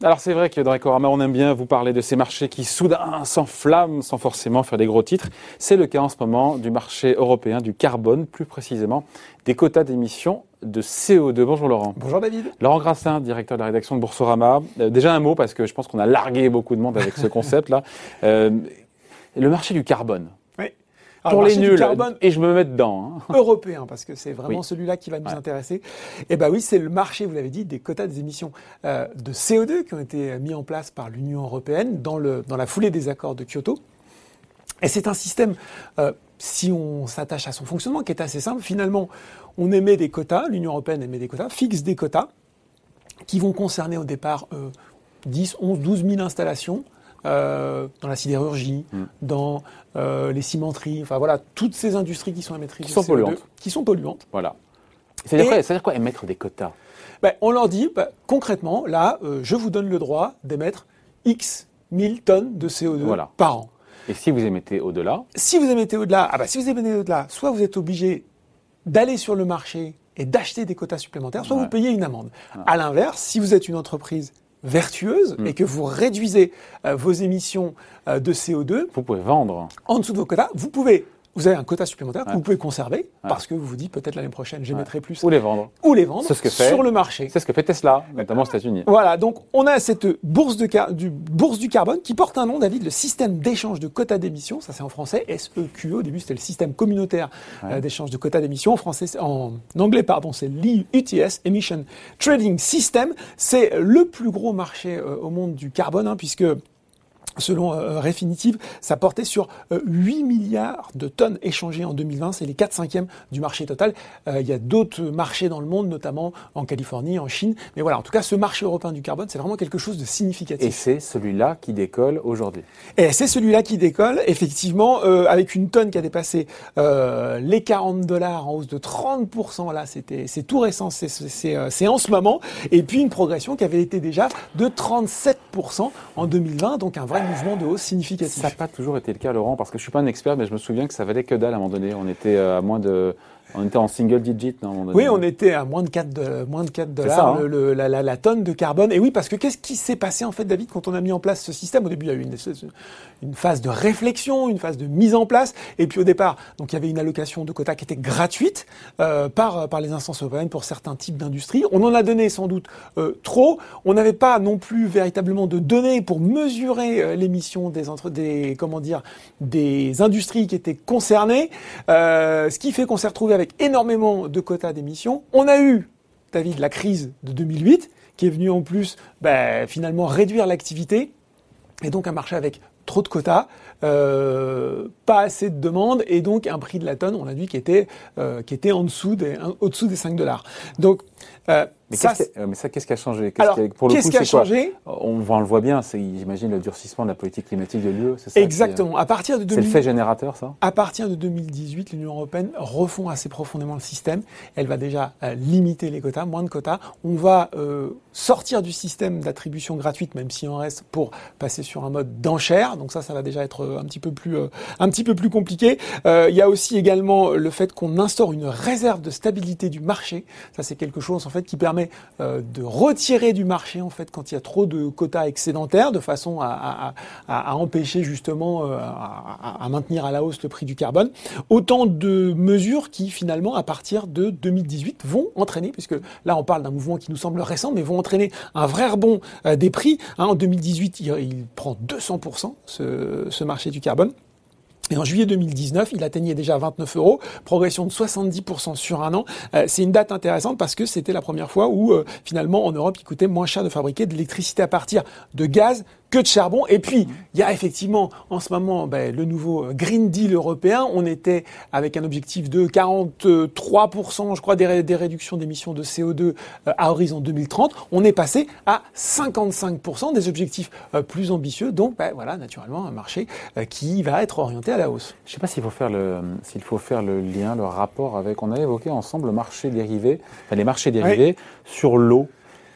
Alors c'est vrai que dans Ecorama, on aime bien vous parler de ces marchés qui soudain s'enflamment sans forcément faire des gros titres. C'est le cas en ce moment du marché européen du carbone, plus précisément des quotas d'émissions de CO2. Bonjour Laurent. Bonjour David. Laurent Grassin, directeur de la rédaction de Boursorama. Euh, déjà un mot parce que je pense qu'on a largué beaucoup de monde avec ce concept-là. Euh, le marché du carbone. Alors, pour les nuls. Et je me mets dedans. Hein. Européen, parce que c'est vraiment Oui. celui-là qui va nous Ouais. intéresser. Et ben oui, c'est le marché, vous l'avez dit, des quotas des émissions euh, de CO2 qui ont été mis en place par l'Union européenne dans, le, dans la foulée des accords de Kyoto. Et c'est un système, euh, si on s'attache à son fonctionnement, qui est assez simple. Finalement, on émet des quotas, l'Union européenne émet des quotas, fixe des quotas, qui vont concerner au départ euh, 10, 11, 12 000 installations euh, dans la sidérurgie, Mm. dans euh, les cimenteries, enfin voilà, toutes ces industries qui sont émettrices Qui de sont CO2, polluantes. Qui sont polluantes. Voilà. C'est-à-dire quoi, émettre des quotas? Ben, on leur dit, ben, concrètement, là, euh, je vous donne le droit d'émettre X 1000 tonnes de CO2 Voilà. par an. Et si vous émettez au-delà, Si vous émettez au-delà, ah bah, si vous émettez au-delà, soit vous êtes obligé d'aller sur le marché et d'acheter des quotas supplémentaires, soit Ouais. vous payez une amende. À l'inverse, si vous êtes une entreprise vertueuse Mm. et que vous réduisez euh, vos émissions euh, de CO2 vous pouvez vendre. en dessous de vos quotas, vous pouvez, vous avez un quota supplémentaire que vous pouvez conserver parce que vous vous dites peut-être l'année prochaine j'émettrai plus Ou les vendre. ou les vendre ce que fait- sur le marché. C'est ce que fait Tesla, notamment aux États-Unis. Voilà, donc on a cette bourse, de car- du, bourse du carbone qui porte un nom, David, le système d'échange de quotas d'émissions, ça c'est en français, SEQE, au début c'était le système communautaire euh, d'échange de quotas d'émissions, en français, en anglais, pardon, c'est l'UTS, Emission Trading System, c'est le plus gros marché euh, au monde du carbone, hein, puisque Selon euh, Refinitiv, ça portait sur euh, 8 milliards de tonnes échangées en 2020. C'est les 4 cinquièmes du marché total. Euh, il y a d'autres marchés dans le monde, notamment en Californie, en Chine. Mais voilà, en tout cas, ce marché européen du carbone, c'est vraiment quelque chose de Et significatif. c'est celui-là qui décolle aujourd'hui. Et, c'est celui-là qui décolle, effectivement, euh, avec une tonne qui a dépassé euh, les 40 dollars en hausse de 30%. Là, c'était, c'est tout récent, c'est, c'est, c'est, euh, c'est en ce moment. Et puis une progression qui avait été déjà de 37% en 2020, donc un vrai mouvement de hausse significatif. Ça n'a pas toujours été le cas, Laurent, parce que je suis pas un expert, mais je me souviens que ça valait que dalle à un moment donné. On était euh, à moins de, on était en single digit, non, à un moment donné. Oui, on était à moins de 4, de, moins de 4 ça, dollars hein. le- le- la, la- la tonne de carbone. Et oui, parce que qu'est-ce qui s'est passé en fait, David, quand on a mis en place ce système? Au début, il y a eu une, une phase de réflexion, une phase de mise en place. Et puis au départ, donc il y avait une allocation de quotas qui était gratuite euh, par, par les instances européennes pour certains types d'industries. On en a donné sans doute euh, trop. On n'avait pas non plus véritablement de données pour mesurer euh, l'émission des, entre, des, comment dire, des industries qui étaient concernées. Ce qui fait qu'on s'est retrouvé avec énormément de quotas d'émissions. On a eu, David, la crise de 2008, qui est venue en plus ben, finalement réduire l'activité, et donc un marché avec trop de quotas, euh, pas assez de demandes, et donc un prix de la tonne, on a vu, qui était, euh, qui était en dessous des, un- au-dessous des 5 dollars. Euh, Mais ça, qu'est-ce qui, a- euh, mais ça, qu'est-ce qui a changé? Qu'est-ce alors, qui a- pour le qu'est-ce coup, qui a c'est quoi? changé? On, on le voit bien, c'est, j'imagine, le durcissement de la politique climatique de l'UE, c'est ça qui- Exactement. À partir de C'est le 2000 fait générateur, ça? À partir de 2018, l'Union européenne refond assez profondément le système. Elle va déjà euh, limiter les quotas, moins de quotas. On va euh, sortir du système d'attribution gratuite, même s'il en reste, pour passer sur un mode d'enchère. Donc ça, ça va déjà être un petit peu plus, euh, un petit peu plus compliqué. Il y a aussi également le fait qu'on instaure une réserve de stabilité du marché. Ça, c'est quelque chose en fait qui permet euh, de retirer du marché en fait quand il y a trop de quotas excédentaires, de façon à, empêcher justement euh, à, maintenir à la hausse le prix du carbone. Autant de mesures qui finalement, à partir de 2018, vont entraîner, puisque là on parle d'un mouvement qui nous semble récent, mais vont entraîner un vrai rebond euh, des prix. Hein, en 2018, il, prend 200% ce, ce marché du carbone. Et en juillet 2019, il atteignait déjà 29 euros, progression de 70% sur un an. Euh, c'est une date intéressante parce que c'était la première fois où euh, finalement en Europe il coûtait moins cher de fabriquer de l'électricité à partir de gaz que de charbon. Et puis il y a effectivement en ce moment ben, le nouveau euh, Green Deal européen. On était avec un objectif de 43%, je crois, des, ré- des réductions d'émissions de CO2 euh, à horizon 2030. On est passé à 55% des objectifs euh, plus ambitieux. Donc ben, voilà, naturellement un marché euh, qui va être orienté à la hausse. Je ne sais pas s'il faut faire le s'il faut faire le lien, le rapport avec. On a évoqué ensemble le marché dérivé, enfin, les marchés dérivés sur l'eau.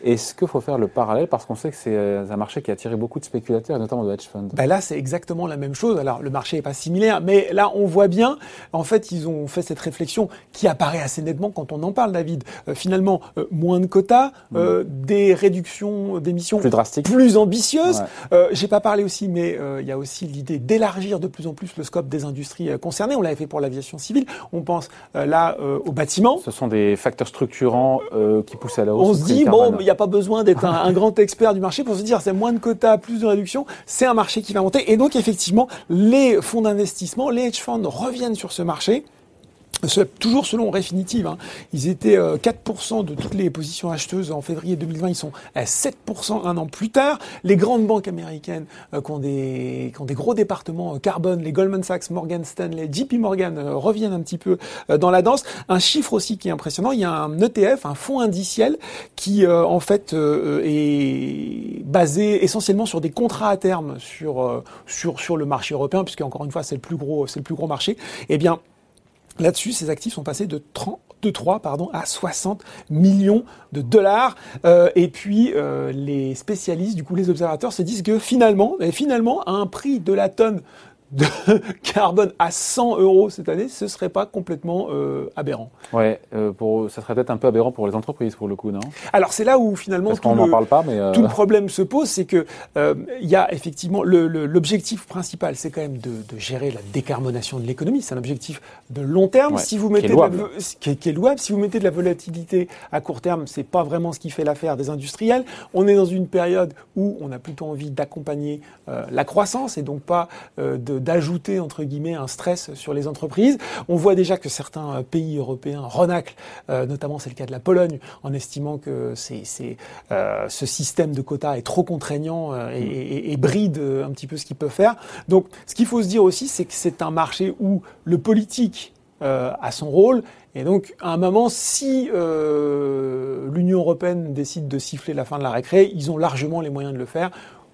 Est-ce qu'il faut faire le parallèle? Parce qu'on sait que c'est un marché qui a attiré beaucoup de spéculateurs, notamment de hedge funds. Ben là, c'est exactement la même chose. Alors, le marché n'est pas similaire, mais là, on voit bien, en fait, ils ont fait cette réflexion qui apparaît assez nettement quand on en parle, David. Euh, finalement, euh, moins de quotas, euh, mm. des réductions d'émissions plus drastiques, plus ambitieuses. J'ai pas parlé aussi, mais il y a aussi l'idée d'élargir de plus en plus le scope des industries concernées. On l'avait fait pour l'aviation civile. On pense là au bâtiment. Ce sont des facteurs structurants qui poussent à la hausse. On se dit, bon, il a pas besoin d'être un, un, grand expert du marché pour se dire, c'est moins de quotas, plus de réductions. C'est un marché qui va monter. Et donc, effectivement, les fonds d'investissement, les hedge funds reviennent sur ce marché toujours selon Refinitiv, hein, ils étaient 4% euh, de toutes les positions acheteuses en février 2020, ils sont à 7% un an plus tard. Les grandes banques américaines euh, qui, ont des, qui ont des gros départements euh, carbone, les Goldman Sachs, Morgan Stanley, JP Morgan reviennent un petit peu dans la danse. Un chiffre aussi qui est impressionnant, il y a un ETF, un fonds indiciel qui en fait est basé essentiellement sur des contrats à terme sur sur sur le marché européen, puisque encore une fois c'est le plus gros c'est le plus gros marché. Eh bien Là-dessus, ces actifs sont passés de 30 de 3 pardon, à 60 millions de dollars. Euh, et puis euh, les spécialistes, du coup les observateurs se disent que finalement, finalement, à un prix de la tonne de carbone à 100 euros cette année, ce serait pas complètement euh, aberrant. Ouais, euh, pour, ça serait peut-être un peu aberrant pour les entreprises pour le coup, non? Alors c'est là où finalement tout, le, parle pas, mais euh... tout le problème se pose, c'est que euh, il y a effectivement l'objectif principal, c'est quand même de, de, gérer la décarbonation de l'économie. C'est un objectif de long terme. si vous mettez qui est, louable. De la, qui, est, qui est louable, si vous mettez de la volatilité à court terme, c'est pas vraiment ce qui fait l'affaire des industriels. On est dans une période où on a plutôt envie d'accompagner euh, la croissance et donc pas de d'ajouter entre guillemets un stress sur les entreprises. On voit déjà que certains euh, pays européens renaclent, euh, notamment c'est le cas de la Pologne, en estimant que c'est, euh, ce système de quotas est trop contraignant et, bride un petit peu ce qu'il peut faire. Donc ce qu'il faut se dire aussi, c'est que c'est un marché où le politique a son rôle et donc, à un moment, si l'Union européenne décide de siffler la fin de la récré, ils ont largement les moyens de le faire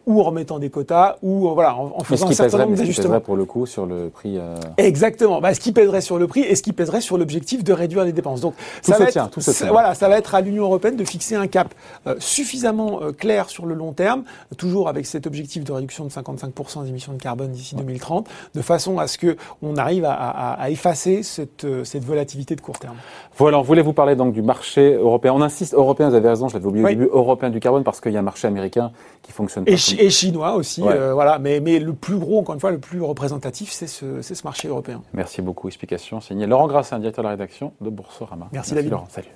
ou en remettant des quotas, ou euh, voilà, en, faisant un certain nombre d'ajustements. pour le coup sur le prix. Euh... Exactement. Bah, ce qui pèserait sur le prix et ce qui pèserait sur l'objectif de réduire les dépenses. Donc tout ça va tient, être, tout voilà, ça va être à l'Union européenne de fixer un cap euh, suffisamment euh, clair sur le long terme, toujours avec cet objectif de réduction de 55% des émissions de carbone d'ici ouais. 2030, de façon à ce que on arrive à, à, à effacer cette, euh, cette volatilité de court terme. Voilà, on voulait vous parler donc du marché européen. On insiste européen, vous avez raison, je l'avais oublié oui. au début, européen du carbone parce qu'il y a un marché américain qui fonctionne. Et, et chinois aussi, ouais. euh, voilà. Mais, mais le plus gros, encore une fois, le plus représentatif, c'est ce, ce marché européen. Merci beaucoup. Explication signée Laurent Grassin, directeur de la rédaction de Boursorama. Merci, Merci David. Laurent. Salut.